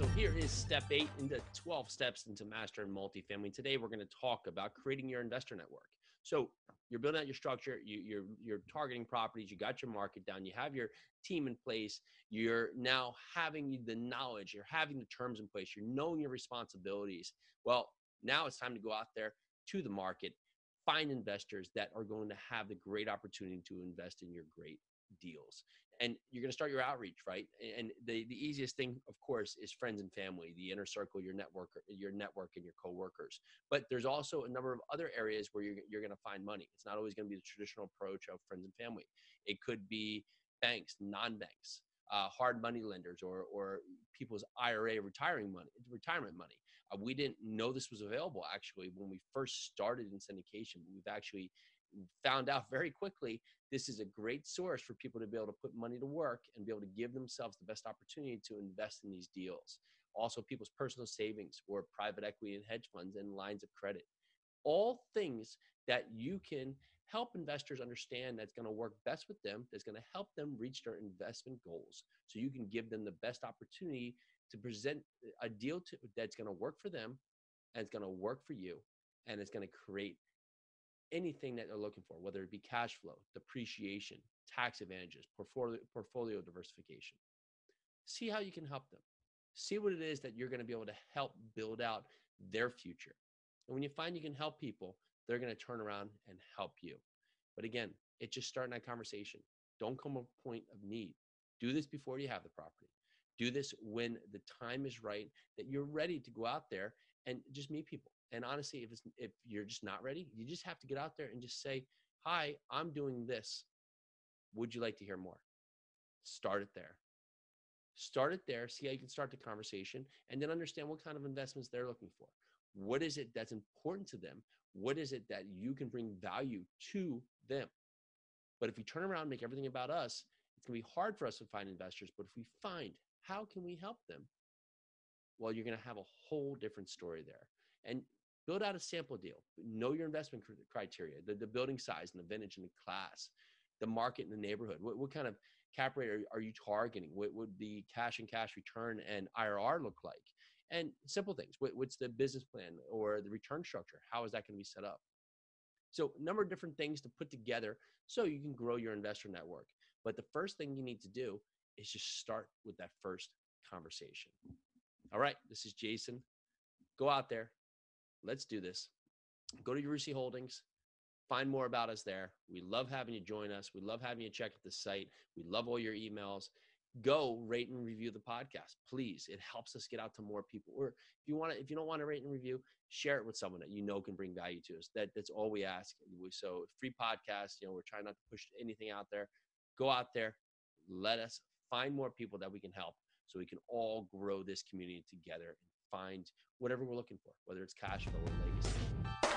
So here is step eight into 12 steps into master mastering multifamily. Today, we're going to talk about creating your investor network. So you're building out your structure, you, you're you're targeting properties, you got your market down, you have your team in place, you're now having the knowledge, you're having the terms in place, you're knowing your responsibilities. Well, now it's time to go out there to the market, find investors that are going to have the great opportunity to invest in your great deals. And you're going to start your outreach right? And the, the easiest thing of course is friends and family the inner circle your network your network and your coworkers. But there's also a number of other areas where you're, you're going to find money. It's not always going to be the traditional approach of friends and family. It could be banks non-banks uh, hard money lenders or, or people's ira retiring money retirement money. Uh, we didn't know this was available actually when we first started in syndication. We've actually found out very quickly this is a great source for people to be able to put money to work and be able to give themselves the best opportunity to invest in these deals. Also, people's personal savings or private equity and hedge funds and lines of credit. All things that you can help investors understand that's going to work best with them, that's going to help them reach their investment goals. So you can give them the best opportunity to present a deal to, that's going to work for them and it's going to work for you and it's going to create anything that they're looking for, whether it be cash flow, depreciation, tax advantages, portfolio, portfolio diversification. See how you can help them. See what it is that you're going to be able to help build out their future. And when you find you can help people, they're going to turn around and help you. But again, it's just starting that conversation. Don't come a point of need. Do this before you have the property. Do this when the time is right, that you're ready to go out there and just meet people. And honestly, if it's if you're just not ready, you just have to get out there and just say, "Hi, I'm doing this. Would you like to hear more?" Start it there. Start it there. See how you can start the conversation, and then understand what kind of investments they're looking for. What is it that's important to them? What is it that you can bring value to them? But if we turn around and make everything about us, it's going to be hard for us to find investors. But if we find how can we help them, well, you're going to have a whole different story there. And build out a sample deal. Know your investment criteria, the, the building size and the vintage and the class, the market and the neighborhood. What, what kind of cap rate are, are you targeting? What would the cash on cash return and IRR look like? And simple things. What, what's the business plan or the return structure? How is that going to be set up? So, a number of different things to put together so you can grow your investor network. But the first thing you need to do is just start with that first conversation. All right, this is Jason. Go out there, let's do this. Go to Yarusi Holdings, find more about us there. We love having you join us. We love having you check out the site. We love all your emails. Go rate and review the podcast, please. It helps us get out to more people. Or if you want to, if you don't want to rate and review, share it with someone that you know can bring value to us. That that's all we ask. So free podcast. You know, we're trying not to push anything out there. Go out there, let us find more people that we can help, so we can all grow this community together find whatever we're looking for, whether it's cash flow or legacy.